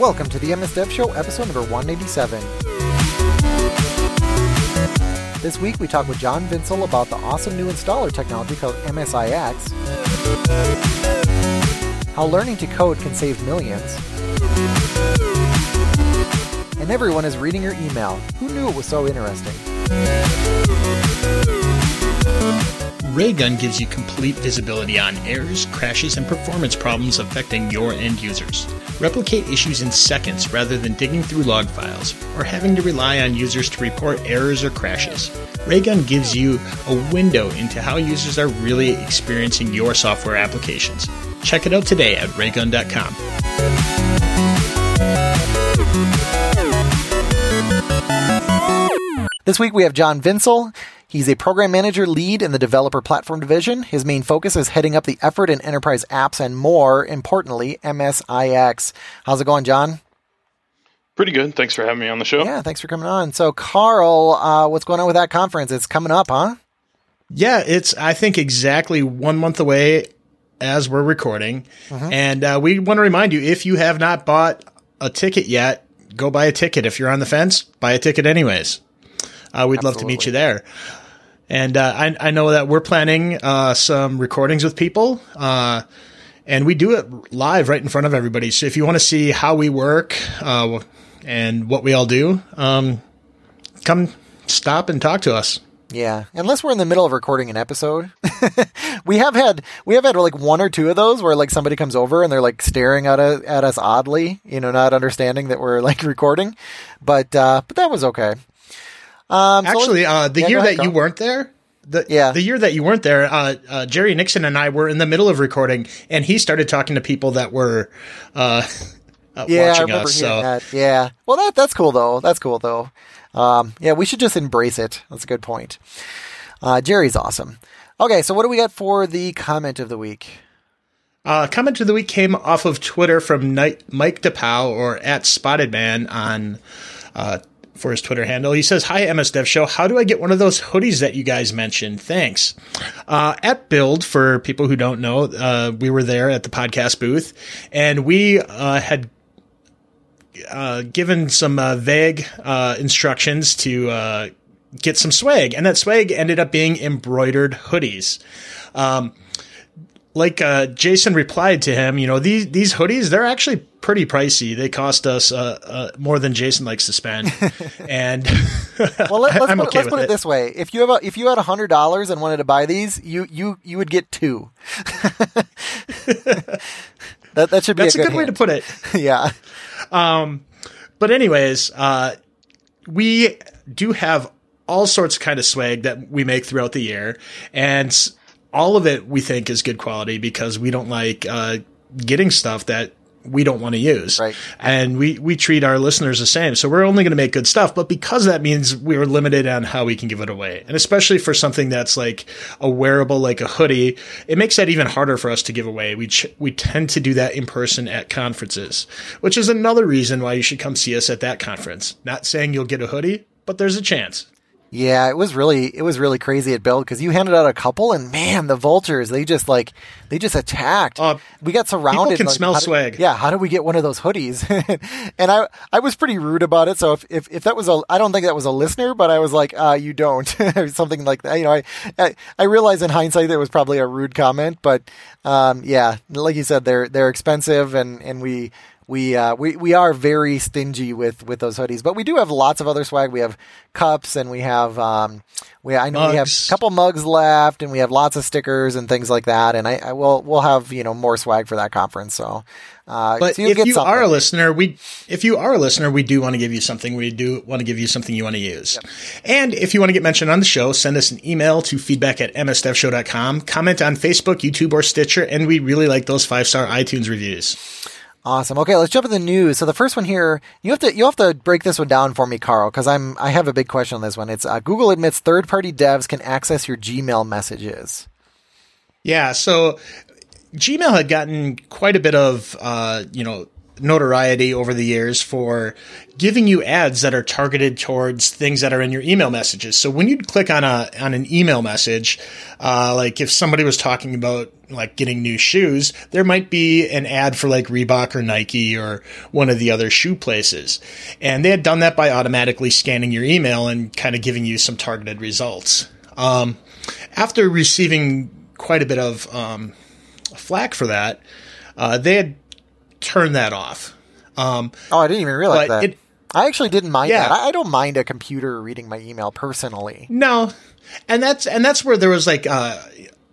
Welcome to the MS Dev Show, episode number 187. This week we talk with John Vintzel about the awesome new installer technology called MSIX, how learning to code can save millions, and everyone is reading your email. Who knew it was so interesting? Raygun gives you complete visibility on errors, crashes, and performance problems affecting your end users. Replicate issues in seconds rather than digging through log files or having to rely on users to report errors or crashes. Raygun gives you a window into how users are really experiencing your software applications. Check it out today at raygun.com. This week we have John Vintzel. He's a program manager lead in the developer platform division. His main focus is heading up the effort in enterprise apps and more importantly, MSIX. How's it going, John? Pretty good. Thanks for having me on the show. Yeah, thanks for coming on. So, Carl, uh, what's going on with that conference? It's coming up, huh? Yeah, it's I think exactly one month away as we're recording, Mhm. and uh, we want to remind you if you have not bought a ticket yet, go buy a ticket. If you're on the fence, buy a ticket anyways. Uh, we'd love to meet you there. And uh, I, I know that we're planning uh, some recordings with people, uh, and we do it live right in front of everybody. So if you want to see how we work uh, and what we all do, um, come stop and talk to us. Yeah, unless we're in the middle of recording an episode. we have had we have had like one or two of those where like somebody comes over and they're like staring at us, at us oddly, you know, not understanding that we're like recording. But uh but that was okay. Um so Actually, uh, the Yeah, year ahead, that you weren't there, the Yeah. the year that you weren't there, uh, uh, Jerry Nixon and I were in the middle of recording, and he started talking to people that were uh, uh, yeah, I watching remember us. So that. Yeah. Well, that that's cool though. That's cool though. Um, yeah, we should just embrace it. That's a good point. Uh, Jerry's awesome. Okay, so what do we got for the comment of the week? Uh, comment of the week came off of Twitter from Mike DePow or at Spotted Man on uh, for his Twitter handle. He says, "Hi MS Dev Show. How do I get one of those hoodies that you guys mentioned? Thanks." Uh, at Build, for people who don't know, uh, we were there at the podcast booth, and we uh, had uh, given some uh, vague uh, instructions to get some swag, and that swag ended up being embroidered hoodies. Um, like uh, Jason replied to him, you know these these hoodies they're actually pretty pricey. They cost us uh, uh, more than Jason likes to spend, and Well, let, let's I'm put, okay let's put it. it. this way: if you have a, if you had a hundred dollars and wanted to buy these, you you you would get two. that that should be That's a a good, good way to put it. yeah. But anyways, uh, we do have all sorts of kind of swag that we make throughout the year, and all of it we think is good quality because we don't like uh, getting stuff that we don't want to use. Right. And we, we treat our listeners the same. So we're only going to make good stuff, but because that means we're limited on how we can give it away. And especially for something that's like a wearable, like a hoodie, it makes that even harder for us to give away. We, ch- we tend to do that in person at conferences, which is another reason why you should come see us at that conference. Not saying you'll get a hoodie, but there's a chance. Yeah, it was really it was really crazy at Build because you handed out a couple and man, the vultures they just like they just attacked. Uh, we got surrounded. People can like, smell did- swag. yeah, how do we get one of those hoodies? and I I was pretty rude about it. So if, if if that was a I don't think that was a listener, but I was like, uh, you don't something like that. You know, I, I I realize in hindsight that was probably a rude comment, but um, yeah, like you said, they're they're expensive and and we we uh, we we are very stingy with with those hoodies, but we do have lots of other swag. We have cups and we have um, we I know we have a couple mugs left, and we have lots of stickers and things like that. And I, I will we'll have you know more swag for that conference. So, uh, But so if you something. are a listener, we if you are a listener, we do want to give you something. We do want to give you something you want to use. And if you want to get mentioned on the show, send us an email to feedback at msdevshow.com. Comment on Facebook, YouTube, or Stitcher, and we really like those five star iTunes reviews. Awesome. Okay, let's jump into the news. So the first one here, you have to you have to break this one down for me, Carl, because I'm I have a big question on this one. It's uh, Google admits third party devs can access your Gmail messages. Yeah, so Gmail had gotten quite a bit of uh, you know notoriety over the years for giving you ads that are targeted towards things that are in your email messages. So when you'd click on a on an email message, uh, like if somebody was talking about like getting new shoes, there might be an ad for like Reebok or Nike or one of the other shoe places. And they had done that by automatically scanning your email and kind of giving you some targeted results. Um, after receiving quite a bit of um, flack for that, uh, they had turned that off. Um, oh, I didn't even realize that. It, I actually didn't mind yeah. that. I, I, don't mind a computer reading my email personally. No, and that's and that's where there was like uh,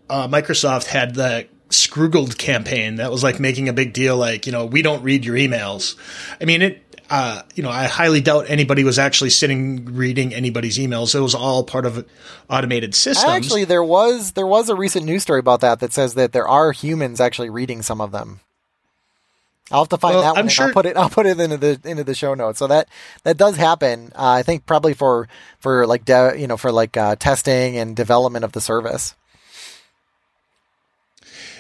uh, Microsoft had the Scroogled campaign that was like making a big deal, like you know we don't read your emails. I mean it. Uh, you know, I highly doubt anybody was actually sitting reading anybody's emails. It was all part of automated systems. Actually, there was there was a recent news story about that that says that there are humans actually reading some of them. I'll have to find well, that one. I'm sure. I'll put it. I'll put it into the into the show notes. So that that does happen. Uh, I think probably for for like de, you know for like uh, testing and development of the service.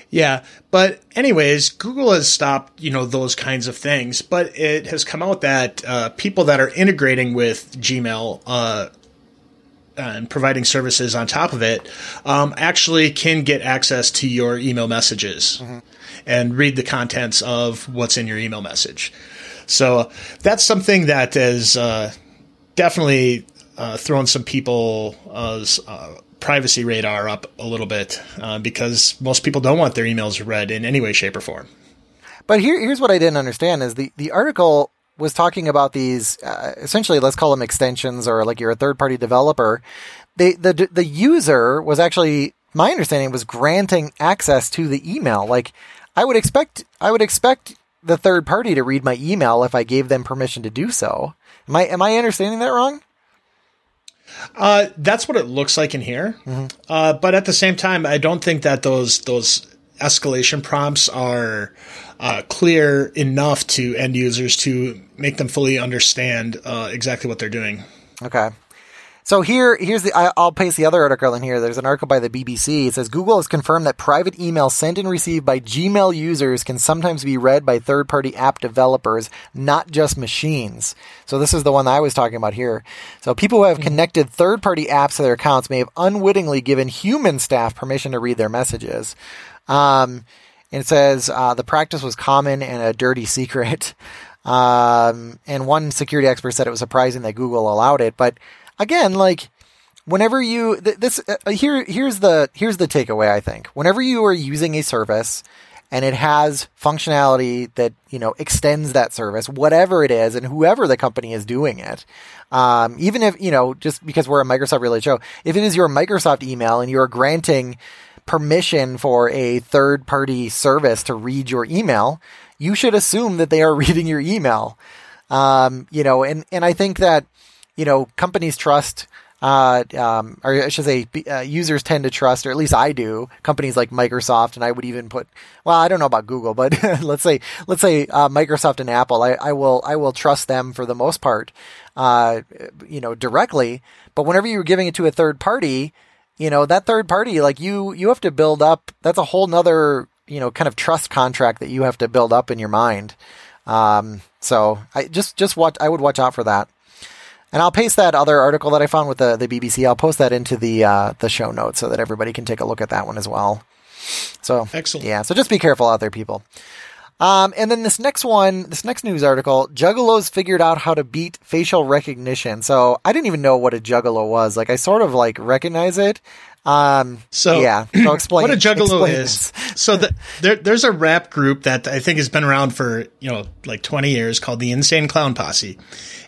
Yeah, but anyways, Google has stopped you know those kinds of things, but it has come out that uh, people that are integrating with Gmail uh, and providing services on top of it um, actually can get access to your email messages. Mm-hmm and read the contents of what's in your email message. So that's something that uh, definitely uh, thrown some people's uh, privacy radar up a little bit uh, because most people don't want their emails read in any way, shape, or form. But here, here's what I didn't understand: is the the article was talking about these uh, essentially let's call them extensions or like you're a third party developer. They, the the user was actually my understanding was granting access to the email. Like I would expect I would expect the third party to read my email if I gave them permission to do so. Am I am I understanding that wrong? Uh, that's what it looks like in here. Mm-hmm. Uh, but at the same time, I don't think that those those escalation prompts are uh, clear enough to end users to make them fully understand uh, exactly what they're doing. Okay. So here, here's the. I, will paste the other article in here. There's an article by the BBC. It says Google has confirmed that private emails sent and received by Gmail users can sometimes be read by third-party app developers, not just machines. So this is the one that I was talking about here. So people who have mm-hmm. connected third-party apps to their accounts may have unwittingly given human staff permission to read their messages. Um, and it says uh, the practice was common and a dirty secret. Um, and one security expert said it was surprising that Google allowed it, but again, like whenever you th- this uh, here here's the here's the takeaway. I think whenever you are using a service and it has functionality that you know extends that service, whatever it is, and whoever the company is doing it. Um, even if you know, just because we're a Microsoft related show, if it is your Microsoft email and you're granting permission for a third party service to read your email, you should assume that they are reading your email. Um, you know, and and I think that you know, companies trust, uh, um, or I should say, uh, users tend to trust, or at least I do, companies like Microsoft, and I would even put, well, I don't know about Google, but let's say, let's say uh, Microsoft and Apple, I, I, will, I will trust them for the most part, uh, you know, directly. But whenever you're giving it to a third party, you know, that third party, like you, you have to build up. That's a whole nother, you know, kind of trust contract that you have to build up in your mind. Um, so I just, just watch. I would watch out for that. And I'll paste that other article that I found with the, the BBC. I'll post that into the uh, the show notes so that everybody can take a look at that one as well. So excellent. Yeah. So just be careful out there, people. Um, and then this next one, this next news article, Juggalos figured out how to beat facial recognition. So I didn't even know what a Juggalo was. Like I sort of like recognize it. Um, so yeah, so explain what a Juggalo is. so the, there, there's a rap group that I think has been around for you know like 20 years called the Insane Clown Posse,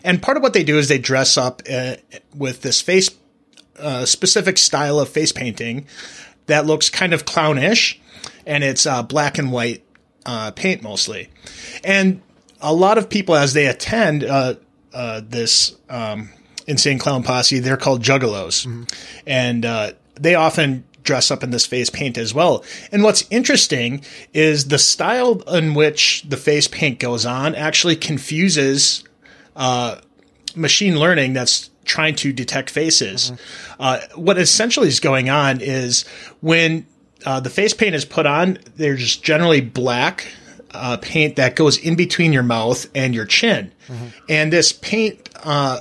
and part of what they do is they dress up uh, with this face uh, specific style of face painting that looks kind of clownish, and it's uh, black and white uh, paint mostly, and a lot of people as they attend uh, uh, this. Um, Insane Clown Posse, they're called Juggalos. Mm-hmm. And they often dress up in this face paint as well. And what's interesting is the style in which the face paint goes on actually confuses uh, machine learning that's trying to detect faces. Mm-hmm. Uh, what essentially is going on is when uh, the face paint is put on, there's generally black uh, paint that goes in between your mouth and your chin. Mm-hmm. And this paint, uh,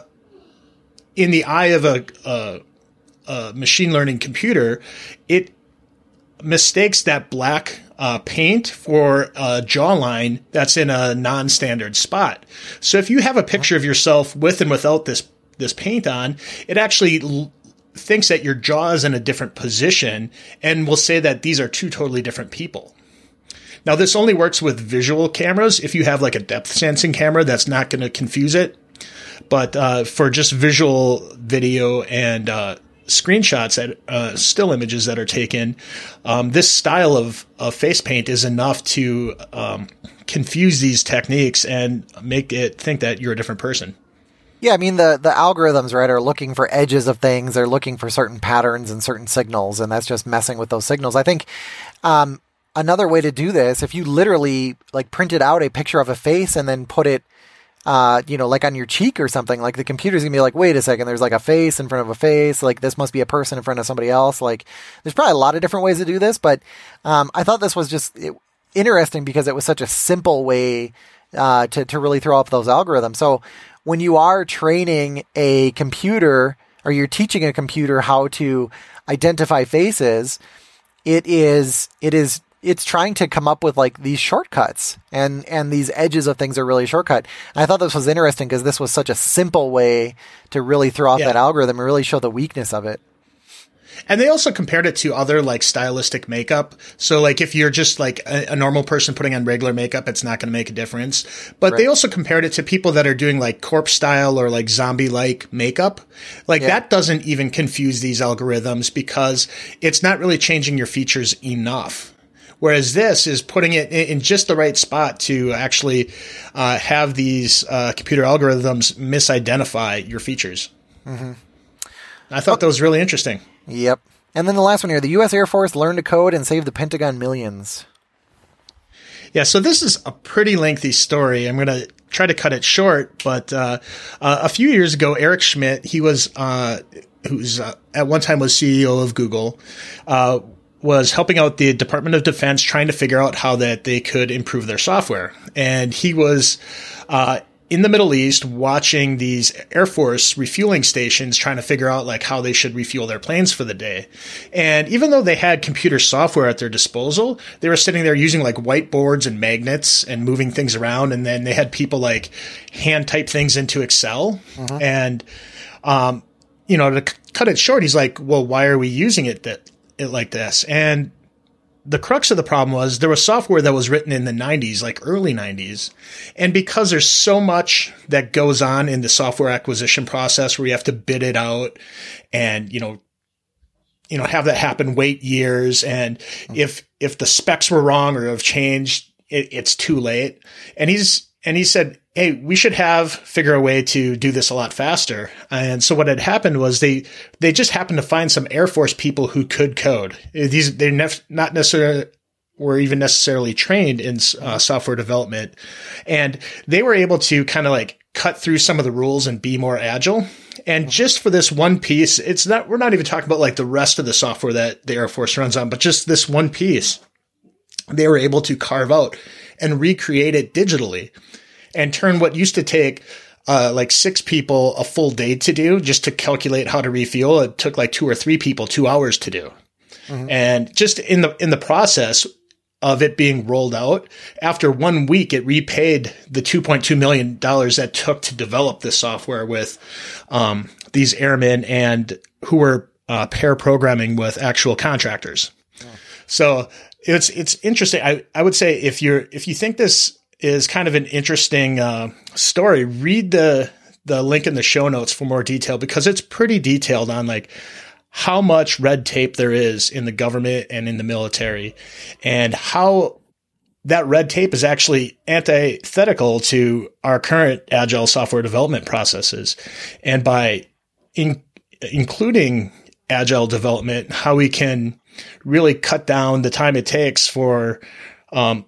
in the eye of a, a, a, machine learning computer, it mistakes that black uh, paint for a jawline that's in a non-standard spot. So if you have a picture of yourself with and without this this paint on, it actually thinks that your jaw is in a different position and will say that these are two totally different people. Now, this only works with visual cameras. If you have like a depth sensing camera, that's not going to confuse it. But uh, for just visual video and uh, screenshots, that uh, still images that are taken, um, this style of, of face paint is enough to um, confuse these techniques and make it think that you're a different person. Yeah, I mean the the algorithms, right, are looking for edges of things. They're looking for certain patterns and certain signals, and that's just messing with those signals. I think um, another way to do this, if you literally like printed out a picture of a face and then put it, uh, you know, like on your cheek or something, like the computer's gonna be like, wait a second, there's like a face in front of a face, like this must be a person in front of somebody else. Like, there's probably a lot of different ways to do this, but um, I thought this was just it, interesting because it was such a simple way uh, to to really throw up those algorithms. So when you are training a computer or you're teaching a computer how to identify faces, it is it is it's trying to come up with like these shortcuts and and these edges of things are really shortcut. And I thought this was interesting because this was such a simple way to really throw off yeah. that algorithm and really show the weakness of it. And they also compared it to other like stylistic makeup. So like if you're just like a, a normal person putting on regular makeup, it's not going to make a difference. But right. they also compared it to people that are doing like corpse style or like zombie like makeup. Like yeah. that doesn't even confuse these algorithms because it's not really changing your features enough. Whereas this is putting it in just the right spot to actually uh, have these uh, computer algorithms misidentify your features. Mm-hmm. I thought that was really interesting. Yep. And then the last one here the U.S. Air Force learned to code and save the Pentagon millions. Yeah, so this is a pretty lengthy story. I'm going to try to cut it short, but uh, uh, a few years ago, Eric Schmidt, he was, uh, who's uh, at one time was CEO of Google, uh, was helping out the Department of Defense trying to figure out how that they could improve their software. And he was uh, in the Middle East watching these Air Force refueling stations trying to figure out like how they should refuel their planes for the day. And even though they had computer software at their disposal, they were sitting there using like whiteboards and magnets and moving things around. And then they had people like hand type things into Excel. Mm-hmm. And, um, you know, to c- cut it short, he's like, well, why are we using it that, it like this? And the crux of the problem was there was software that was written in the 90s, like early 90s. And because there's so much that goes on in the software acquisition process where you have to bid it out and, you know, you know, have that happen, wait years. And if, if the specs were wrong or have changed, it, it's too late. And he's, and he said, Hey, we should have figure a way to do this a lot faster. And so what had happened was they, they just happened to find some Air Force people who could code. These, they're nef- not necessarily, were even necessarily trained in uh, software development. And they were able to kind of like cut through some of the rules and be more agile. And just for this one piece, it's not, we're not even talking about like the rest of the software that the Air Force runs on, but just this one piece, they were able to carve out and recreate it digitally and turn what used to take uh, like six people a full day to do just to calculate how to refuel. It took like two or three people two hours to do. Mm-hmm. And just in the in the process of it being rolled out, after one week, it repaid the two point two million dollars that took to develop this software with um, these airmen and who were uh, pair programming with actual contractors. Oh. So it's it's interesting. I, I would say if you're if you think this is kind of an interesting uh, story, read the the link in the show notes for more detail because it's pretty detailed on like how much red tape there is in the government and in the military and how that red tape is actually antithetical to our current agile software development processes. And by in, including agile development, how we can really cut down the time it takes for um,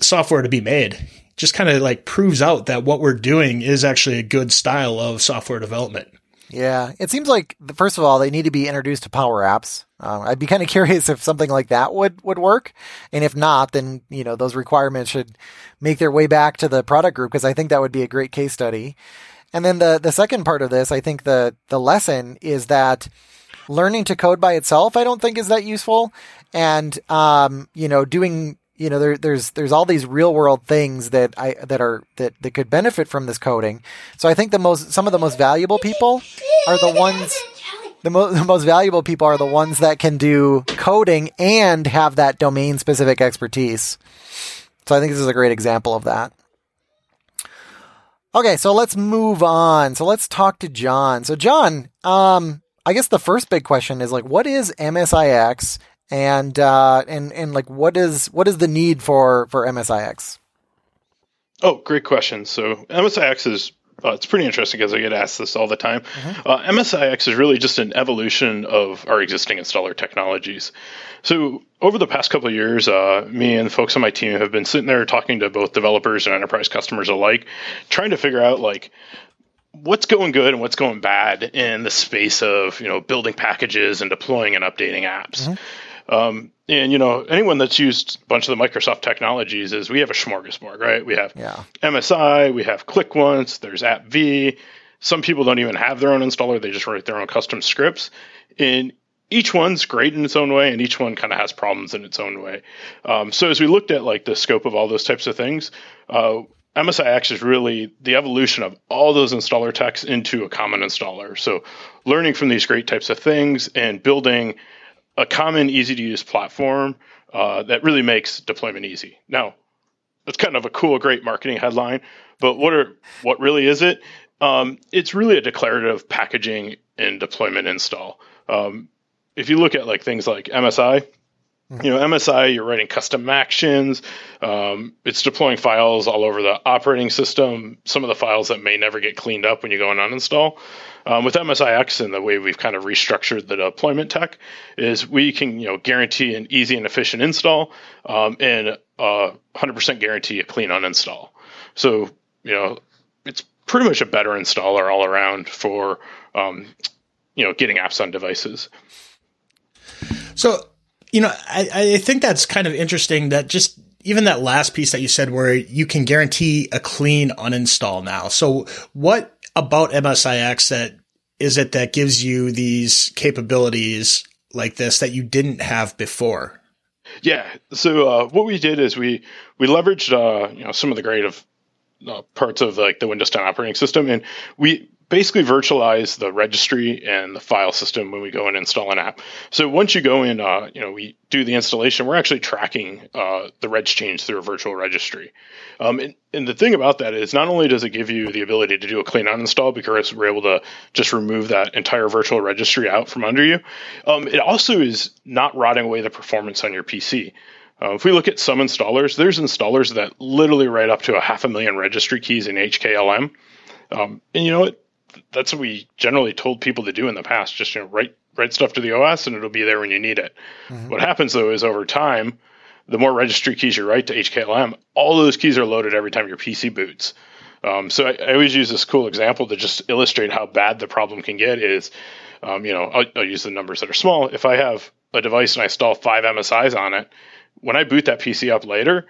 software to be made. Just kind of like proves out that what we're doing is actually a good style of software development. Yeah, it seems like first of all they need to be introduced to Power Apps. Um, I'd be kind of curious if something like that would would work, and if not, then you know those requirements should make their way back to the product group because I think that would be a great case study. And then the the second part of this, I think the the lesson is that learning to code by itself, I don't think is that useful, and um, you know doing you know, there, there's there's all these real world things that I that are that, that could benefit from this coding. So I think the most some of the most valuable people are the ones the, mo- the most valuable people are the ones that can do coding and have that domain specific expertise. So I think this is a great example of that. Okay, so let's move on. So let's talk to John. So John, um, I guess the first big question is like, what is MSIX and uh, and and like what is what is the need for for MSIX? Oh, great question. So MSIX is uh, it's pretty interesting because I get asked this all the time. Mm-hmm. Uh, MSIX is really just an evolution of our existing installer technologies. So over the past couple of years, uh, me and folks on my team have been sitting there talking to both developers and enterprise customers alike, trying to figure out like what's going good and what's going bad in the space of you know building packages and deploying and updating apps. Mm-hmm. Um, and you know, anyone that's used a bunch of the Microsoft technologies is we have a smorgasbord, right? We have yeah. MSI, we have ClickOnce, there's AppV. Some people don't even have their own installer; they just write their own custom scripts. And each one's great in its own way, and each one kind of has problems in its own way. Um, so as we looked at like the scope of all those types of things, uh, MSIX is really the evolution of all those installer techs into a common installer. So learning from these great types of things and building a common, easy to use platform uh, that really makes deployment easy. Now, that's kind of a cool, great marketing headline, but what are what really is it? Um, it's really a declarative packaging and deployment install. Um, if you look at like things like MSI. You know, MSI, you're writing custom actions. Um, it's deploying files all over the operating system. Some of the files that may never get cleaned up when you go and uninstall. Um, with MSIX and the way we've kind of restructured the deployment tech is we can you know guarantee an easy and efficient install um, and uh, 100% guarantee a clean uninstall. So you know it's pretty much a better installer all around for um, you know getting apps on devices. So you know, I, I think that's kind of interesting that just even that last piece that you said where you can guarantee a clean uninstall now. So what about MSIX that is it that gives you these capabilities like this that you didn't have before? Yeah. So uh, what we did is we we leveraged uh, you know some of the great of uh, parts of like the Windows 10 operating system, and we basically virtualize the registry and the file system when we go and install an app. So once you go in, uh, you know, we do the installation, we're actually tracking uh, the reg change through a virtual registry. Um, and, and, the thing about that is not only does it give you the ability to do a clean uninstall because we're able to just remove that entire virtual registry out from under you, um, it also is not rotting away the performance on your PC. Uh, if we look at some installers, there's installers that literally write up to a half a million registry keys in HKLM. Um, and you know what? That's what we generally told people to do in the past. Just you know, write write stuff to the OS and it'll be there when you need it. Mm-hmm. What happens though is over time, the more registry keys you write to HKLM, all those keys are loaded every time your PC boots. Um, so I, I, always use this cool example to just illustrate how bad the problem can get. Is um, you know I'll, I'll use the numbers that are small. If I have a device and I install five MSIs on it, when I boot that PC up later,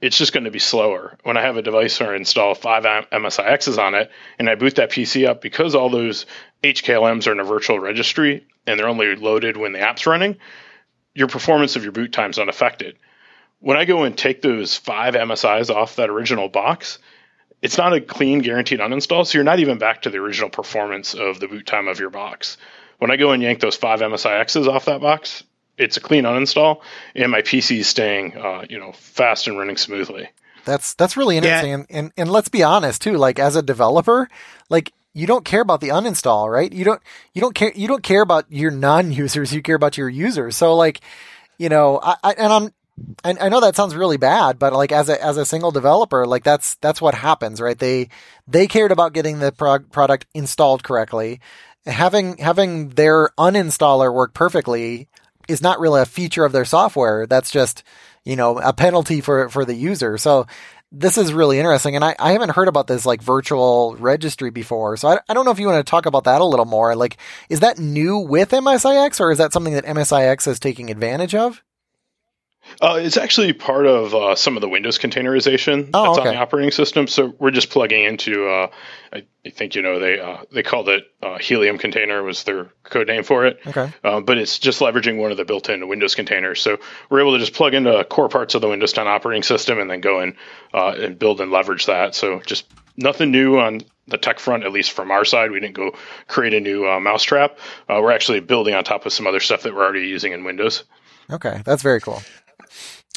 it's just going to be slower. When I have a device or install five MSIXs on it and I boot that PC up, because all those HKLMs are in a virtual registry and they're only loaded when the app's running, your performance of your boot time is unaffected. When I go and take those five MSIs off that original box, it's not a clean guaranteed uninstall, so you're not even back to the original performance of the boot time of your box. When I go and yank those five MSIXs off that box, it's a clean uninstall, and my PC is staying, uh, you know, fast and running smoothly. That's that's really interesting, yeah. and, and and let's be honest too. Like as a developer, like you don't care about the uninstall, right? You don't you don't care you don't care about your non-users. You care about your users. So like, you know, I, I and I'm I, I know that sounds really bad, but like as a as a single developer, like that's that's what happens, right? They they cared about getting the prog- product installed correctly, having having their uninstaller work perfectly is not really a feature of their software. That's just, you know, a penalty for, for the user. So this is really interesting, and I, I haven't heard about this like virtual registry before. So I, I don't know if you want to talk about that a little more. Like, is that new with MSIX, or is that something that MSIX is taking advantage of? Uh, it's actually part of uh, some of the Windows containerization Oh, that's okay. on the operating system. So we're just plugging into. Uh, I, I think you know they uh, they called it uh, Helium container was their code name for it. Okay. Uh, but it's just leveraging one of the built-in Windows containers. So we're able to just plug into core parts of the Windows 10 operating system and then go in uh, and build and leverage that. So just nothing new on the tech front, at least from our side. We didn't go create a new uh, mousetrap. Uh, we're actually building on top of some other stuff that we're already using in Windows. Okay, that's very cool.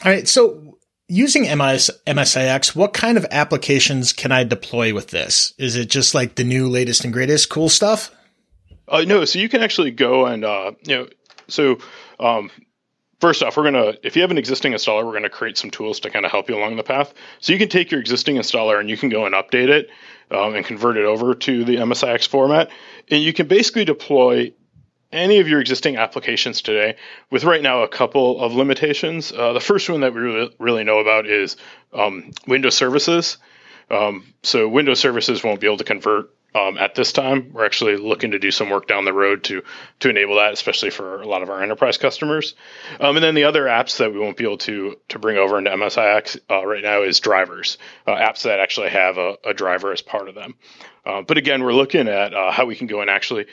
All right. So using MS, MSIX, what kind of applications can I deploy with this? Is it just like the new latest and greatest cool stuff? Uh, no, so you can actually go and uh, you know, so um, first off, we're gonna if you have an existing installer, we're gonna create some tools to kind of help you along the path. So you can take your existing installer and you can go and update it um, and convert it over to the MSIX format, and you can basically deploy any of your existing applications today with right now a couple of limitations. Uh, the first one that we really, really know about is um, Windows services. Um, so Windows services won't be able to convert um, at this time. We're actually looking to do some work down the road to to enable that, especially for a lot of our enterprise customers. Um, and then the other apps that we won't be able to to bring over into MSIX uh, right now is drivers, uh, apps that actually have a, a driver as part of them. Uh, but again, we're looking at uh, how we can go and actually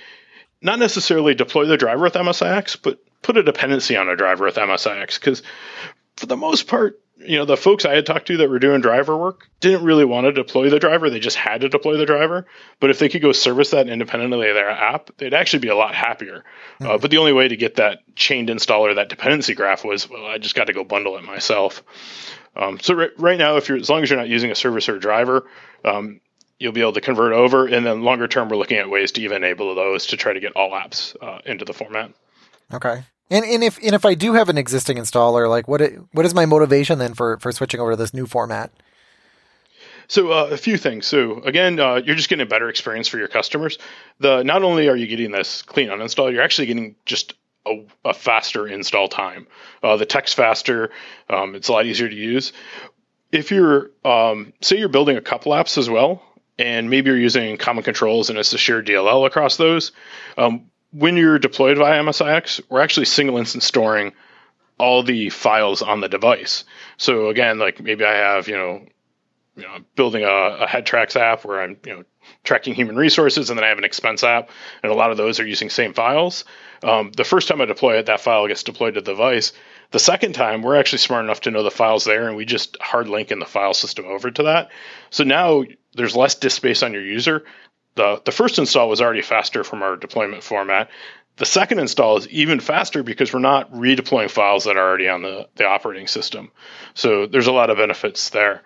not necessarily deploy the driver with MSIX, but put a dependency on a driver with MSIX because for the most part, you know, the folks I had talked to that were doing driver work didn't really want to deploy the driver. They just had to deploy the driver. But if they could go service that independently of their app, they'd actually be a lot happier. Uh, but the only way to get that chained installer, that dependency graph was, well, I just got to go bundle it myself. Um, so right, right now, if you're as long as you're not using a service or driver, um, you'll be able to convert over. And then longer term, we're looking at ways to even enable those to try to get all apps uh, into the format. Okay. And and if and if I do have an existing installer, like what it, what is my motivation then for for switching over to this new format? So uh, a few things. So again, uh, you're just getting a better experience for your customers. The not only are you getting this clean uninstall, you're actually getting just a, a faster install time. Uh, the text faster. Um, it's a lot easier to use. If you're um, say you're building a couple apps as well, and maybe you're using common controls and it's a shared DLL across those. Um, when you're deployed via MSIX, we're actually single instance storing all the files on the device. So again, like maybe I have, you know, you know, building a, a head tracks app where I'm, you know, tracking human resources, and then I have an expense app, and a lot of those are using same files. Um, the first time I deploy it, that file gets deployed to the device. The second time, we're actually smart enough to know the files there, and we just hard link in the file system over to that. So now there's less disk space on your user. The, the first install was already faster from our deployment format. The second install is even faster because we're not redeploying files that are already on the, the operating system. So there's a lot of benefits there.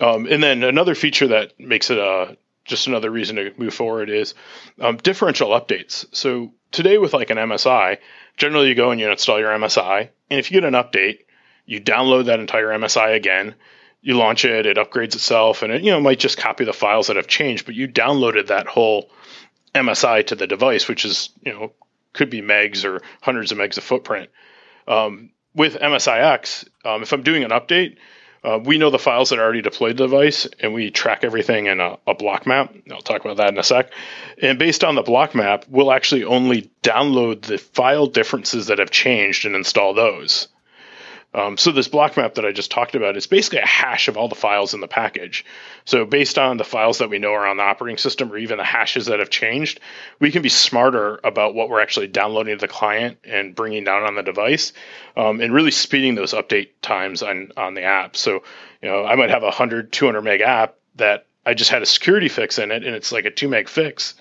Um, and then another feature that makes it uh, just another reason to move forward is um, differential updates. So today with like an MSI, generally you go and you install your MSI, and if you get an update, you download that entire MSI again, you launch it, it upgrades itself, and it you know might just copy the files that have changed, but you downloaded that whole MSI to the device, which is you know could be megs or hundreds of megs of footprint. Um, with MSIX, um, if I'm doing an update, uh, we know the files that are already deployed to the device, and we track everything in a, a block map. I'll talk about that in a sec. And based on the block map, we'll actually only download the file differences that have changed and install those. Um, so this block map that I just talked about is basically a hash of all the files in the package. So based on the files that we know are on the operating system, or even the hashes that have changed, we can be smarter about what we're actually downloading to the client and bringing down on the device, um, and really speeding those update times on on the app. So you know, I might have a 100, 200 meg app that I just had a security fix in it, and it's like a two meg fix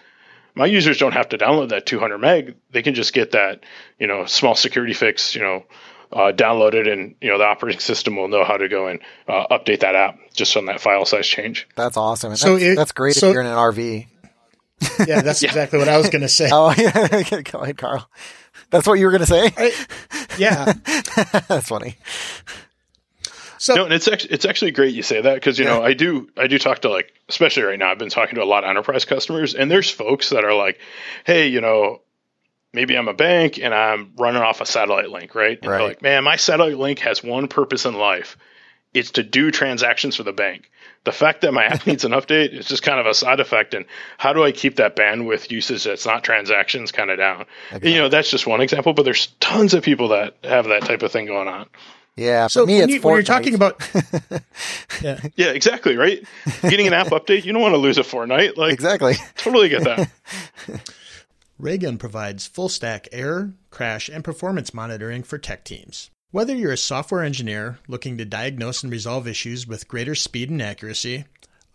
my users don't have to download that 200 meg. They can just get that, you know, small security fix, you know, uh, download it, and you know the operating system will know how to go and uh, update that app just on that file size change. That's awesome. And So that's, it- that's great so- if you're in an RV. Yeah, that's exactly what I was going to say. Oh yeah, go ahead, Carl. That's what you were going to say. I- yeah. that's funny. So No, and it's actually it's actually great you say that because you know I do I do talk to like especially right now I've been talking to a lot of enterprise customers and there's folks that are like, hey, you know, maybe I'm a bank and I'm running off a satellite link, right? And Right. like, man, my satellite link has one purpose in life. It's to do transactions for the bank. The fact that my app needs an update is just kind of a side effect. And how do I keep that bandwidth usage that's not transactions kind of down? Exactly. You know, that's just one example, but there's tons of people that have that type of thing going on. Yeah. So me, when, you, when you're talking about, yeah, yeah, exactly, right. Getting an app update, you don't want to lose a Fortnite. Like, exactly. Totally get that. Raygun provides full stack error, crash, and performance monitoring for tech teams. Whether you're a software engineer looking to diagnose and resolve issues with greater speed and accuracy,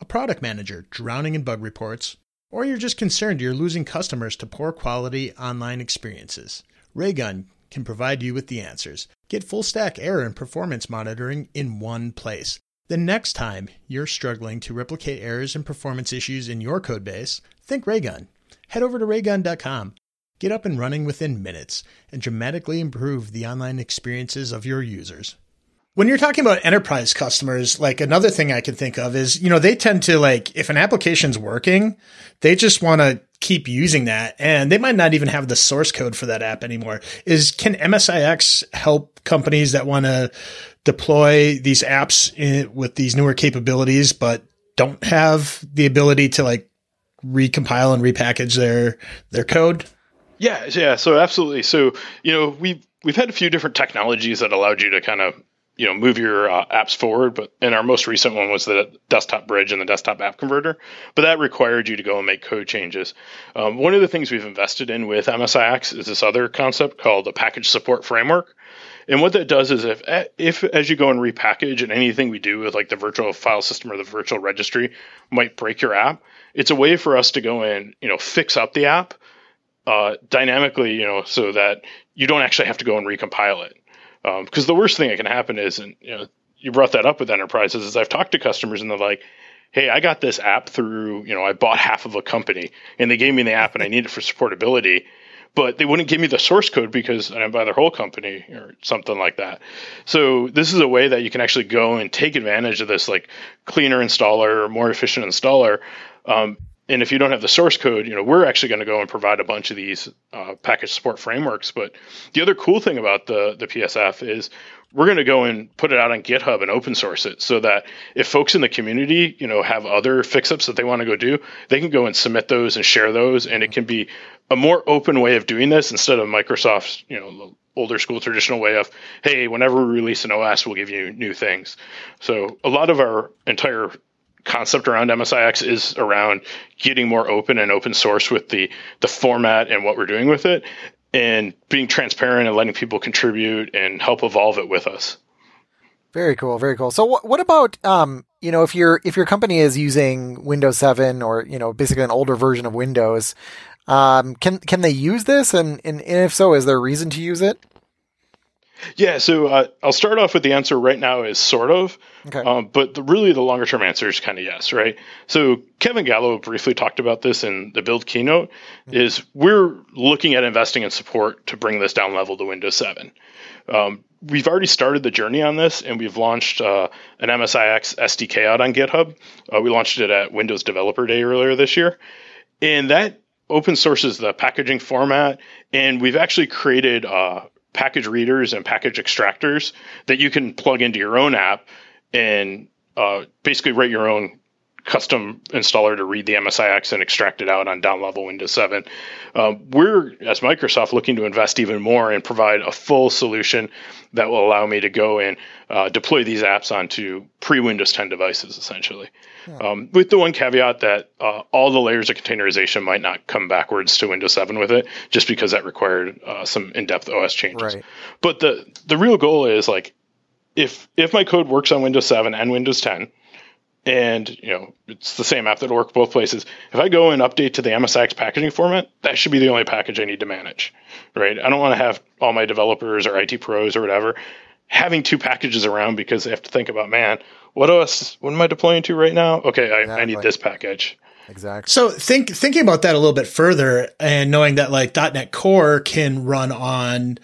a product manager drowning in bug reports, or you're just concerned you're losing customers to poor quality online experiences, Raygun can provide you with the answers. Get full stack error and performance monitoring in one place. The next time you're struggling to replicate errors and performance issues in your codebase, think Raygun. Head over to raygun.com Get up and running within minutes and dramatically improve the online experiences of your users. When you're talking about enterprise customers, like another thing I can think of is, you know, they tend to like, if an application's working, they just want to keep using that and they might not even have the source code for that app anymore. Is can MSIX help companies that want to deploy these apps in, with these newer capabilities, but don't have the ability to like recompile and repackage their, their code? Yeah, yeah. So absolutely. So you know we've we've had a few different technologies that allowed you to kind of you know move your uh, apps forward but and our most recent one was the desktop bridge and the desktop app converter but that required you to go and make code changes um, one of the things we've invested in with msix is this other concept called the package support framework and what that does is if if as you go and repackage and anything we do with like the virtual file system or the virtual registry might break your app it's a way for us to go in you know fix up the app uh, dynamically, you know, so that you don't actually have to go and recompile it. Because um, the worst thing that can happen is, and you know, you brought that up with enterprises, is I've talked to customers and they're like, "Hey, I got this app through, you know, I bought half of a company and they gave me the app and I need it for supportability." But they wouldn't give me the source code because I buy their whole company or something like that. So this is a way that you can actually go and take advantage of this like cleaner installer or more efficient installer um, and if you don't have the source code, you know, we're actually going to go and provide a bunch of these uh, package support frameworks. But the other cool thing about the the PSF is we're going to go and put it out on GitHub and open source it so that if folks in the community, you know, have other fix-ups that they want to go do, they can go and submit those and share those, and it can be a more open way of doing this instead of Microsoft's, you know, older school traditional way of, hey, whenever we release an OS, we'll give you new things. So a lot of our entire concept around MSIX is around getting more open and open source with the the format and what we're doing with it, and being transparent and letting people contribute and help evolve it with us. Very cool, very cool. So, what, what about um, you know, if your if your company is using Windows Seven or you know, basically an older version of Windows, um, can can they use this? And and if so, is there a reason to use it? Yeah, so uh, I'll start off with the answer right now is sort of, okay. um, but the, really the longer term answer is kind of yes, right? So Kevin Gallo briefly talked about this in the build keynote. Mm-hmm. Is we're looking at investing in support to bring this down level to Windows 7. Um, we've already started the journey on this, and we've launched uh, an MSIX SDK out on GitHub. Uh, we launched it at Windows Developer Day earlier this year, and that open sources the packaging format, and we've actually created uh, package readers and package extractors that you can plug into your own app and uh, basically write your own custom installer to read the MSIX and extract it out on down level Windows 7. Um, we're, as Microsoft, looking to invest even more and provide a full solution that will allow me to go and uh, deploy these apps onto pre Windows 10 devices, essentially. Yeah. Um, with the one caveat that uh, all the layers of containerization might not come backwards to Windows 7 with it, just because that required uh, some in depth OS changes. Right. But the, the real goal is like, if if my code works on Windows 7 and Windows 10, and you know it's the same app that works both places. If I go and update to the MSIX packaging format, that should be the only package I need to manage, right? I don't want to have all my developers or IT pros or whatever having two packages around because they have to think about, man, what OS? What am I deploying to right now? Okay, I, exactly. I need this package. Exactly. So think thinking about that a little bit further and knowing that like .NET Core can run on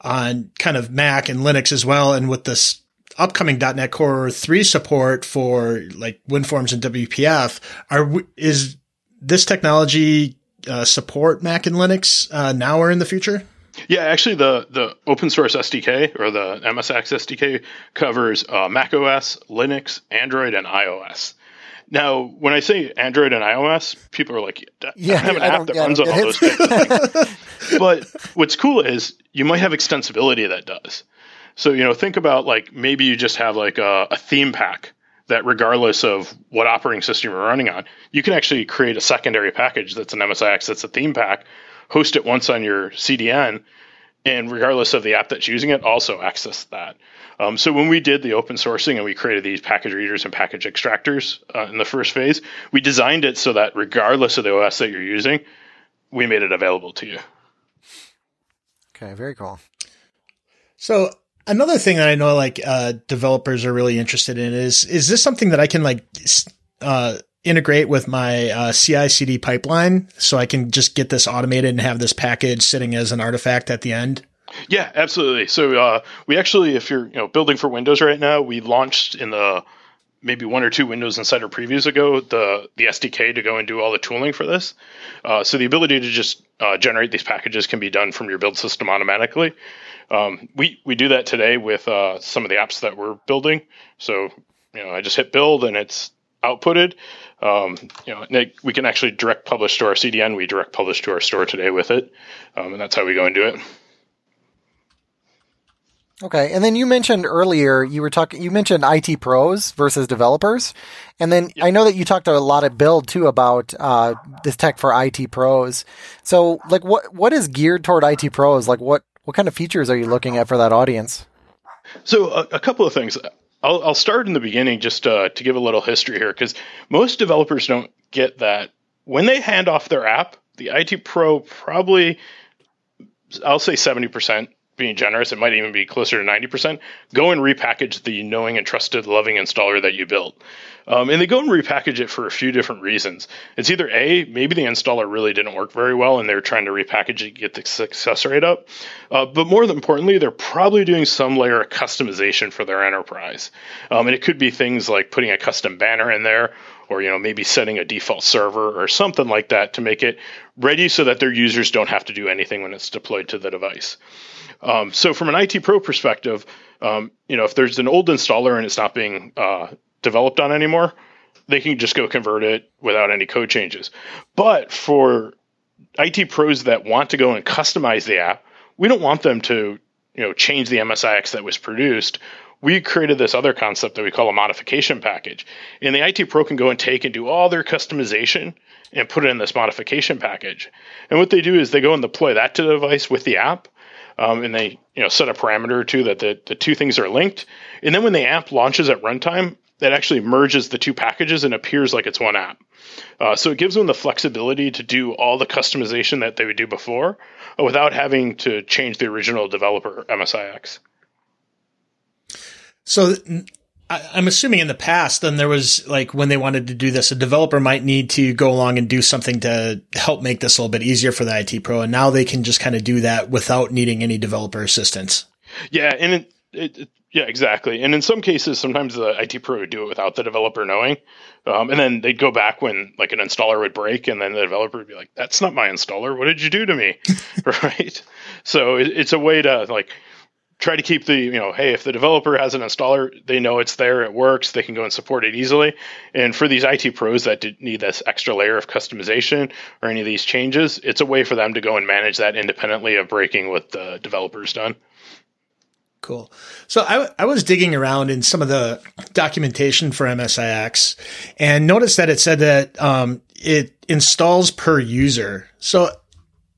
on kind of Mac and Linux as well, and with this upcoming .NET Core 3 support for like WinForms and WPF, are is this technology uh, support Mac and Linux uh, now or in the future? Yeah, actually, the the open source SDK or the MSX SDK covers uh, Mac OS, Linux, Android, and iOS. Now, when I say Android and iOS, people are like, "Yeah, I have an I app that yeah, runs on all those things." but what's cool is you might have extensibility that does. So you know, think about like maybe you just have like a, a theme pack that, regardless of what operating system you're running on, you can actually create a secondary package that's an MSIX that's a theme pack, host it once on your CDN, and regardless of the app that's using it, also access that. Um, so when we did the open sourcing and we created these package readers and package extractors uh, in the first phase, we designed it so that regardless of the OS that you're using, we made it available to you. Okay, very cool. So another thing that I know like uh, developers are really interested in is is this something that I can like uh, integrate with my uh, CI/CD pipeline so I can just get this automated and have this package sitting as an artifact at the end? Yeah, absolutely. So uh, we actually, if you're you know building for Windows right now, we launched in the maybe one or two Windows Insider previews ago the the SDK to go and do all the tooling for this. Uh, so the ability to just uh, generate these packages can be done from your build system automatically. Um, we we do that today with uh, some of the apps that we're building. So you know, I just hit build and it's outputted. Um, you know, we can actually direct publish to our CDN. We direct publish to our store today with it, um, and that's how we go and do it. Okay, and then you mentioned earlier you were talking. You mentioned IT pros versus developers, and then yep. I know that you talked a lot at Build too about uh, this tech for IT pros. So, like, what what is geared toward IT pros? Like, what what kind of features are you looking at for that audience? So, a, a couple of things. I'll, I'll, start in the beginning just uh, to give a little history here because most developers don't get that when they hand off their app, the IT pro probably, I'll say 70% being generous, it might even be closer to 90%, go and repackage the knowing and trusted, loving installer that you built. Um, and they go and repackage it for a few different reasons. It's either A, maybe the installer really didn't work very well and they're trying to repackage it, to get the success rate up. Uh, but more importantly, they're probably doing some layer of customization for their enterprise. Um, and it could be things like putting a custom banner in there or you know maybe setting a default server or something like that to make it ready so that their users don't have to do anything when it's deployed to the device. Um, so from an IT pro perspective, um, you know, if there's an old installer and it's not being uh, developed on anymore, they can just go convert it without any code changes. But for IT pros that want to go and customize the app, we don't want them to, you know, change the MSIX that was produced. We created this other concept that we call a modification package. And the IT pro can go and take and do all their customization and put it in this modification package. And what they do is they go and deploy that to the device with the app um, and they you know set a parameter or two that the, the two things are linked. And then when the app launches at runtime, that actually merges the two packages and appears like it's one app. Uh, so it gives them the flexibility to do all the customization that they would do before uh, without having to change the original developer MSIX. So I'm assuming in the past, then there was like when they wanted to do this, a developer might need to go along and do something to help make this a little bit easier for the IT pro. And now they can just kind of do that without needing any developer assistance. Yeah. And it, it, it, yeah, exactly. And in some cases, sometimes the IT pro would do it without the developer knowing. Um, and then they'd go back when like an installer would break, and then the developer would be like, "That's not my installer. What did you do to me?" right. So it, it's a way to like try to keep the you know hey if the developer has an installer they know it's there it works they can go and support it easily and for these it pros that need this extra layer of customization or any of these changes it's a way for them to go and manage that independently of breaking what the developer's done Cool. So I, I was digging around in some of the documentation for MSIX and noticed that it said that um, it installs per user. So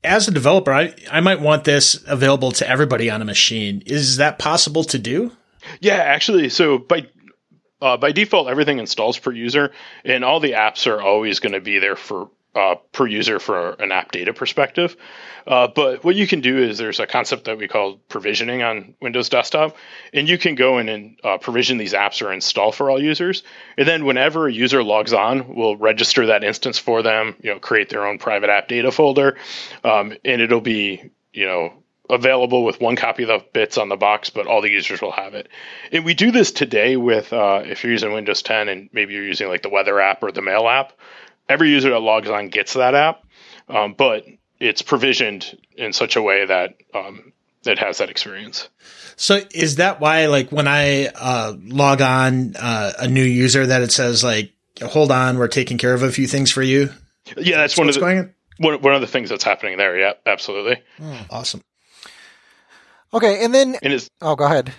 as a developer, I, I might want this available to everybody on a machine. Is that possible to do? Yeah, actually. So by uh, by default, everything installs per user, and all the apps are always going to be there for uh, per user for an app data perspective. Uh, but what you can do is there's a concept that we call provisioning on Windows Desktop, and you can go in and uh, provision these apps or install for all users. And then whenever a user logs on, we'll register that instance for them. You know, create their own private app data folder, um, and it'll be you know available with one copy of the bits on the box, but all the users will have it. And we do this today with uh, if you're using Windows 10 and maybe you're using like the weather app or the mail app every user that logs on gets that app. Um, but it's provisioned in such a way that um, it has that experience. So is that why, like, when I uh, log on uh, a new user, that it says like, "Hold on, we're taking care of a few things for you." Yeah, that's, that's one of the going on? one, one of the things that's happening there. Yeah, absolutely. Awesome. Okay, and then And oh, go ahead.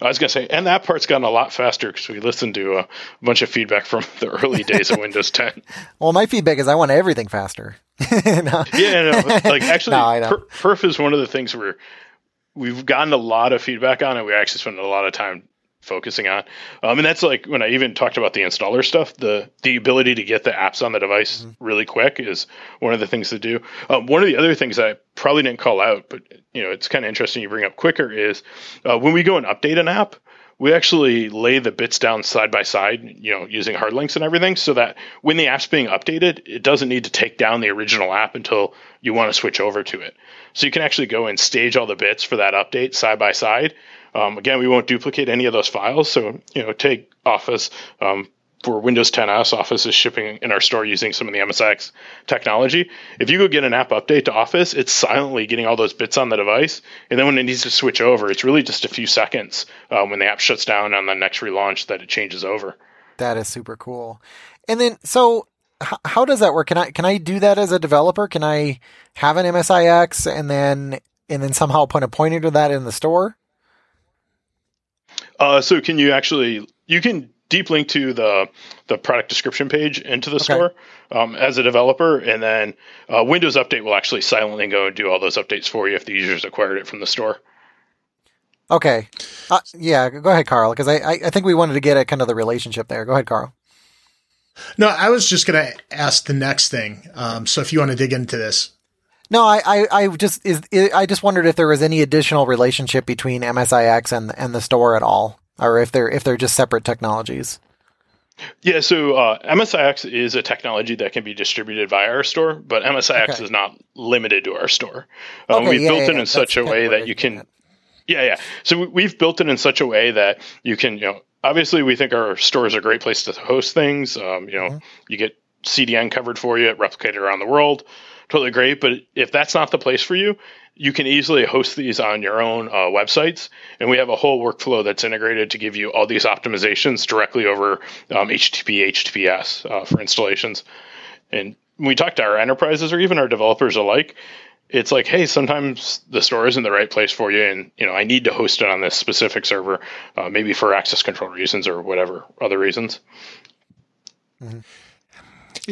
I was going to say, and that part's gotten a lot faster because we listened to a bunch of feedback from the early days of Windows 10. Well, my feedback is I want everything faster. No. Yeah, no, like actually, No, perf is one of the things where we've gotten a lot of feedback on, and we actually spend a lot of time focusing on. Um, and that's like when I even talked about the installer stuff. The the ability to get the apps on the device Mm-hmm. really quick is one of the things to do. Um, one of the other things that I probably didn't call out, but you know, it's kind of interesting you bring up quicker is uh, when we go and update an app. We actually lay the bits down side by side, you know, using hard links and everything, so that when the app's being updated, it doesn't need to take down the original app until you want to switch over to it. So you can actually go and stage all the bits for that update side by side. Um, again, we won't duplicate any of those files. So, you know, take Office um, for Windows 10s. Office is shipping in our store using some of the MSIX technology. If you go get an app update to Office, it's silently getting all those bits on the device. And then when it needs to switch over, it's really just a few seconds um, when the app shuts down on the next relaunch that it changes over. That is super cool. And then, so how does that work? Can I can I do that as a developer? Can I have an MSIX and then and then somehow put a pointer to that in the store? Uh, so can you actually you can deep link to the the product description page into the store um, as a developer, and then uh, Windows Update will actually silently go and do all those updates for you if the users acquired it from the store. Okay. Uh, yeah, go ahead, Carl, because I, I I think we wanted to get at kind of the relationship there. Go ahead, Carl. No, I was just going to ask the next thing. Um, so if you want to dig into this, No, I, I, I just is I just wondered if there was any additional relationship between MSIX and and the store at all, or if they're if they're just separate technologies. Yeah, so uh, MSIX is a technology that can be distributed via our store, but MSIX Okay. is not limited to our store. Um, Okay, we've yeah, built yeah, it yeah, in that's such a way that you can getting at. Yeah, yeah. So we- we've built it in such a way that you can, you know, obviously we think our store is a great place to host things. Um, you know, Mm-hmm. you get CDN covered for you, replicated around the world, totally great. But if that's not the place for you, you can easily host these on your own uh, websites, and we have a whole workflow that's integrated to give you all these optimizations directly over um, HTTP, HTTPS uh, for installations. And when we talk to our enterprises or even our developers alike, it's like, hey, sometimes the store isn't the right place for you, and you know I need to host it on this specific server, uh, maybe for access control reasons or whatever other reasons.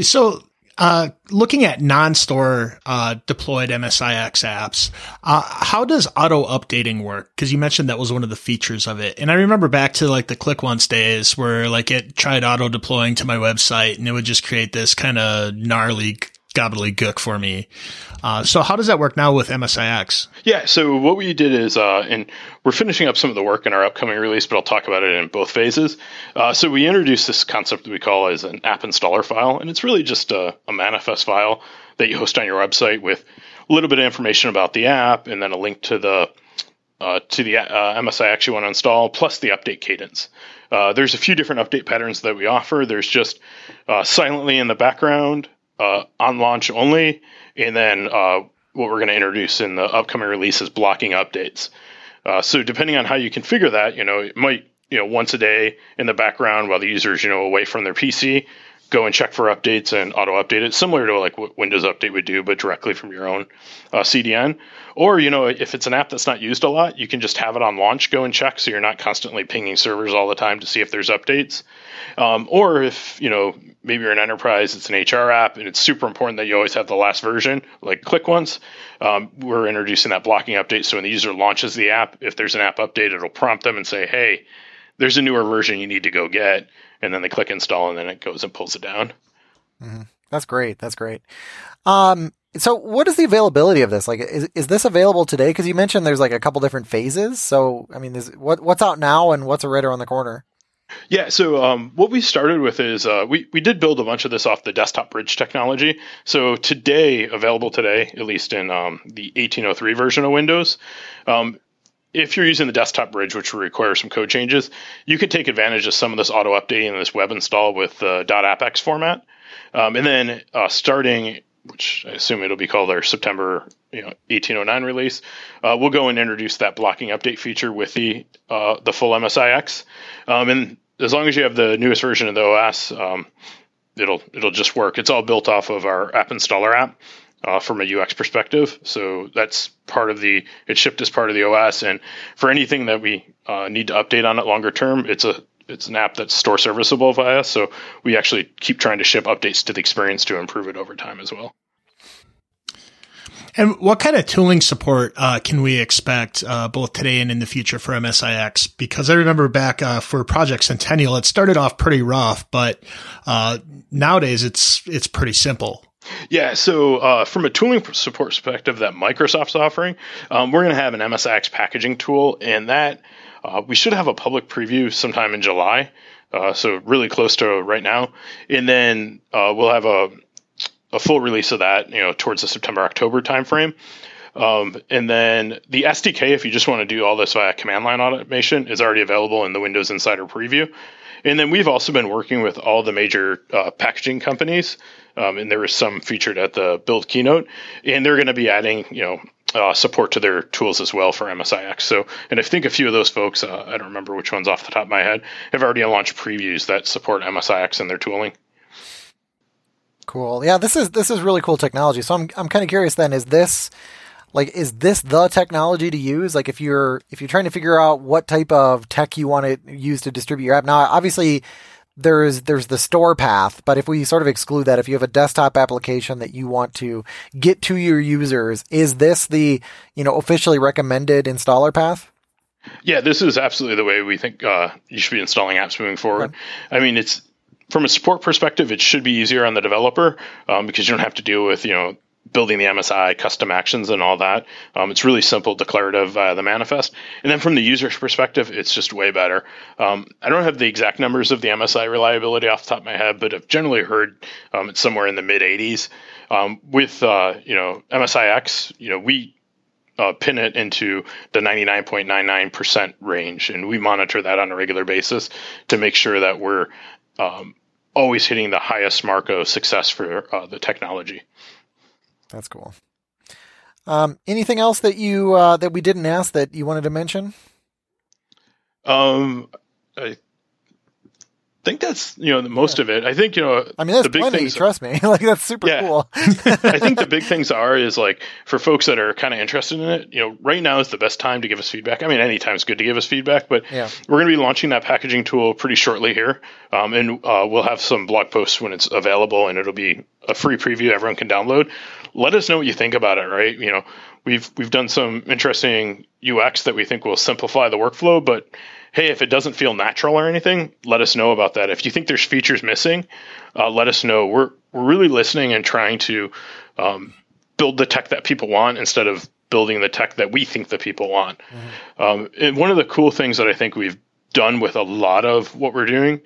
So, uh, looking at non-store uh, deployed MSIX apps, uh, how does auto updating work? Because you mentioned that was one of the features of it, and I remember back to like the Click Once days where like it tried auto deploying to my website, and it would just create this kind of gnarly gobbledygook for me. Uh, so, how does that work now with MSIX? Yeah, so what we did is, uh, and we're finishing up some of the work in our upcoming release, but I'll talk about it in both phases. Uh, so we introduced this concept that we call as an app installer file, and it's really just a, a manifest file that you host on your website with a little bit of information about the app, and then a link to the uh, to the uh, MSIX you want to install, plus the update cadence. Uh, there's a few different update patterns that we offer. There's just uh, silently in the background, uh, on launch only, and then uh, what we're going to introduce in the upcoming release is blocking updates. Uh, so depending on how you configure that, you know, it might, you know, once a day in the background while the user's, you know, away from their PC, go and check for updates and auto update it, similar to like what Windows Update would do, but directly from your own uh, CDN. Or, you know, if it's an app that's not used a lot, you can just have it on launch, go and check so you're not constantly pinging servers all the time to see if there's updates. Um, or if, you know, maybe you're an enterprise, it's an HR app, and it's super important that you always have the last version, like Click Once. Um, we're introducing that blocking update. So when the user launches the app, if there's an app update, it'll prompt them and say, hey, there's a newer version you need to go get. And then they click install, and then it goes and pulls it down. That's great. That's great. Um, so what is the availability of this? Like, is, is this available today? Because you mentioned there's like a couple different phases. So, I mean, what what's out now and what's a right around the corner? Yeah, so um, what we started with is uh, we we did build a bunch of this off the desktop bridge technology. So today, available today, at least in um, the 1803 version of Windows, um, if you're using the desktop bridge, which will require some code changes, you can take advantage of some of this auto updating and this web install with the uh, .appx format. Um, and then uh, starting which I assume it'll be called our September you know 1809 release, uh, we'll go and introduce that blocking update feature with the uh, the full MSIX. Um, and as long as you have the newest version of the OS, um, it'll it'll just work. It's all built off of our app installer app. Uh, from a UX perspective, so that's part of the. It's shipped as part of the OS, and for anything that we uh, need to update on it longer term, it's a it's an app that's store serviceable via. So we actually keep trying to ship updates to the experience to improve it over time as well. And what kind of tooling support uh, can we expect uh, both today and in the future for MSIX? Because I remember back uh, for Project Centennial, it started off pretty rough, but uh, nowadays it's it's pretty simple. Yeah, so uh, from a tooling support perspective that Microsoft's offering, um, we're going to have an MSIX packaging tool, and that uh, we should have a public preview sometime in July. so really close to right now, and then we'll have a a full release of that, you know, towards the September October timeframe. Um, and then the SDK, if you just want to do all this via command line automation, is already available in the Windows Insider preview. And then we've also been working with all the major uh, packaging companies, um, and there was some featured at the build keynote, and they're going to be adding, you know, uh, support to their tools as well for MSIX. So, and I think a few of those folks, uh, I don't remember which ones off the top of my head, have already launched previews that support MSIX in their tooling. Cool. Yeah, this is this is really cool technology. So I'm I'm kind of curious then is this like is this the technology to use like if you're if you're trying to figure out what type of tech you want to use to distribute your app. Now obviously there's there's the store path, but if we sort of exclude that if you have a desktop application that you want to get to your users, is this the, you know, officially recommended installer path? Yeah, this is absolutely the way we think uh, you should be installing apps moving forward. Okay. I mean, it's from a support perspective, it should be easier on the developer um, because you don't have to deal with you know building the MSI custom actions and all that. Um, it's really simple, declarative via the manifest. And then from the user's perspective, it's just way better. Um, I don't have the exact numbers of the MSI reliability off the top of my head, but I've generally heard um, it's somewhere in the mid 80s. Um, with uh, you know MSIX, you know we uh, pin it into the 99.99% range, and we monitor that on a regular basis to make sure that we're um, always hitting the highest mark of success for uh, the technology. That's cool. Um, anything else that you uh, that we didn't ask that you wanted to mention? Um, I think that's you know the most yeah. of it. I think you know. I mean, that's the big plenty. Things, trust me, like that's super yeah. cool. I think the big things are is like for folks that are kind of interested in it. You know, right now is the best time to give us feedback. I mean, any time is good to give us feedback, but yeah. we're going to be launching that packaging tool pretty shortly here, um, and uh, we'll have some blog posts when it's available, and it'll be a free preview everyone can download. Let us know what you think about it. Right? You know, we've we've done some interesting UX that we think will simplify the workflow, but hey, if it doesn't feel natural or anything, let us know about that. If you think there's features missing, uh, let us know. We're we're really listening and trying to um, build the tech that people want instead of building the tech that we think the people want. Mm-hmm. Um, and one of the cool things that I think we've done with a lot of what we're doing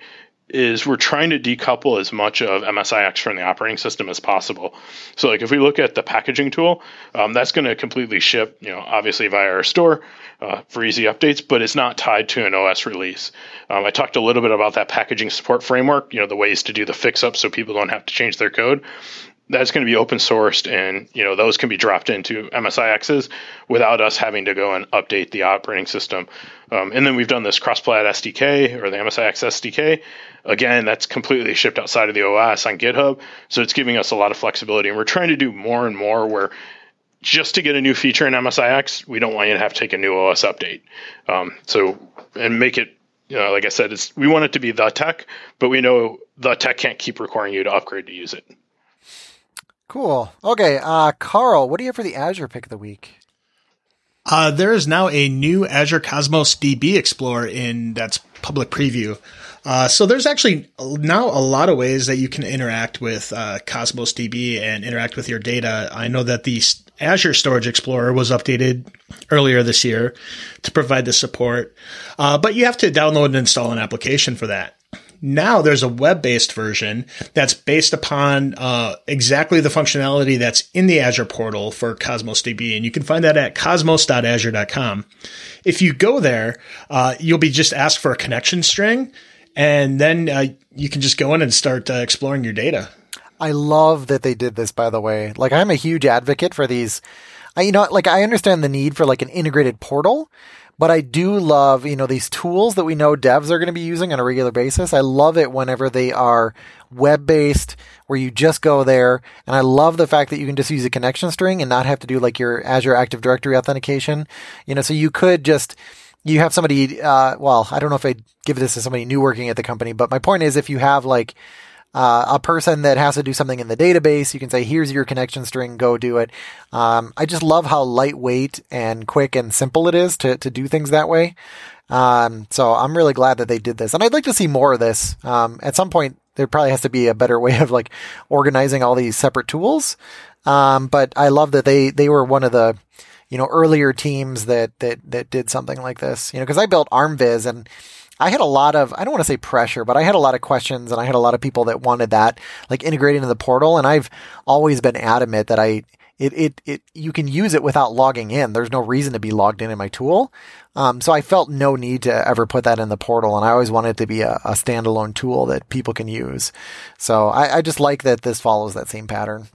is we're trying to decouple as much of MSIX from the operating system as possible. So, like if we look at the packaging tool, um, that's going to completely ship, you know, obviously via our store uh, for easy updates, but it's not tied to an OS release. Um, I talked a little bit about that packaging support framework, you know, the ways to do the fix up so people don't have to change their code that's going to be open sourced and you know those can be dropped into MSIXs without us having to go and update the operating system. Um, and then we've done this cross-plat SDK or the MSIX SDK. Again, that's completely shipped outside of the OS on GitHub, so it's giving us a lot of flexibility. And we're trying to do more and more where just to get a new feature in MSIX, we don't want you to have to take a new OS update. Um, so and make it you know, like I said, it's we want it to be the tech, but we know the tech can't keep requiring you to upgrade to use it. Cool. Okay, uh, Carl, what do you have for the Azure pick of the week? Uh, there is now a new Azure Cosmos DB Explorer in that's public preview. Uh, so there's actually now a lot of ways that you can interact with uh, Cosmos DB and interact with your data. I know that the Azure Storage Explorer was updated earlier this year to provide the support, uh, but you have to download and install an application for that. Now there's a web-based version that's based upon uh, exactly the functionality that's in the Azure portal for Cosmos DB, and you can find that at cosmos.azure.com. If you go there, uh, you'll be just asked for a connection string, and then uh, you can just go in and start uh, exploring your data. I love that they did this, by the way. Like, I'm a huge advocate for these. I, you know, like, I understand the need for like an integrated portal, but I do love, you know, these tools that we know devs are going to be using on a regular basis. I love it whenever they are web based, where you just go there. And I love the fact that you can just use a connection string and not have to do like your Azure Active Directory authentication. You know, so you could just, you have somebody, uh, well, I don't know if I'd give this to somebody new working at the company, but my point is if you have like, uh, a person that has to do something in the database, you can say, here's your connection string, go do it. Um, I just love how lightweight and quick and simple it is to, to do things that way. Um, so I'm really glad that they did this. And I'd like to see more of this. Um, at some point, there probably has to be a better way of like organizing all these separate tools. Um, but I love that they, they were one of the, you know, earlier teams that, that, that did something like this, you know, cause I built ArmViz and, I had a lot of, I don't want to say pressure, but I had a lot of questions and I had a lot of people that wanted that, like integrating into the portal. And I've always been adamant that I, it, it, it, you can use it without logging in. There's no reason to be logged in in my tool. Um, so I felt no need to ever put that in the portal. And I always wanted it to be a, a standalone tool that people can use. So I, I just like that this follows that same pattern.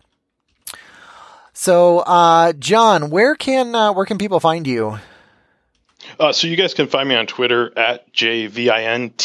So, uh, John, where can, uh, where can people find you? Uh, so you guys can find me on Twitter at jvintzel.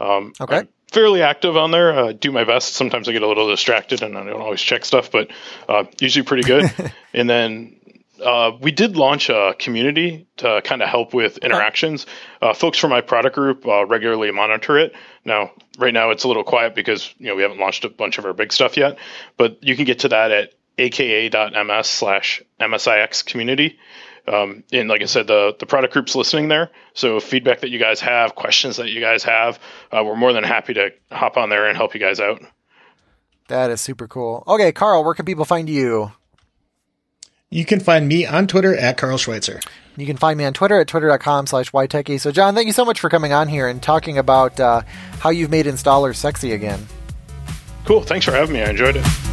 Um, okay. I'm fairly active on there. Uh, do my best. Sometimes I get a little distracted and I don't always check stuff, but uh, usually pretty good. and then uh, we did launch a community to kind of help with interactions. Uh, folks from my product group uh, regularly monitor it. Now, right now it's a little quiet because you know we haven't launched a bunch of our big stuff yet, but you can get to that at aka.ms slash msix community. Um, and like I said, the the product group's listening there. So feedback that you guys have, questions that you guys have, uh, we're more than happy to hop on there and help you guys out. That is super cool. Okay, Carl, where can people find you? You can find me on Twitter at Carl Schweitzer. You can find me on Twitter at twitter.com slash ytechie. So, John, thank you so much for coming on here and talking about uh, how you've made installers sexy again. Cool. Thanks for having me. I enjoyed it.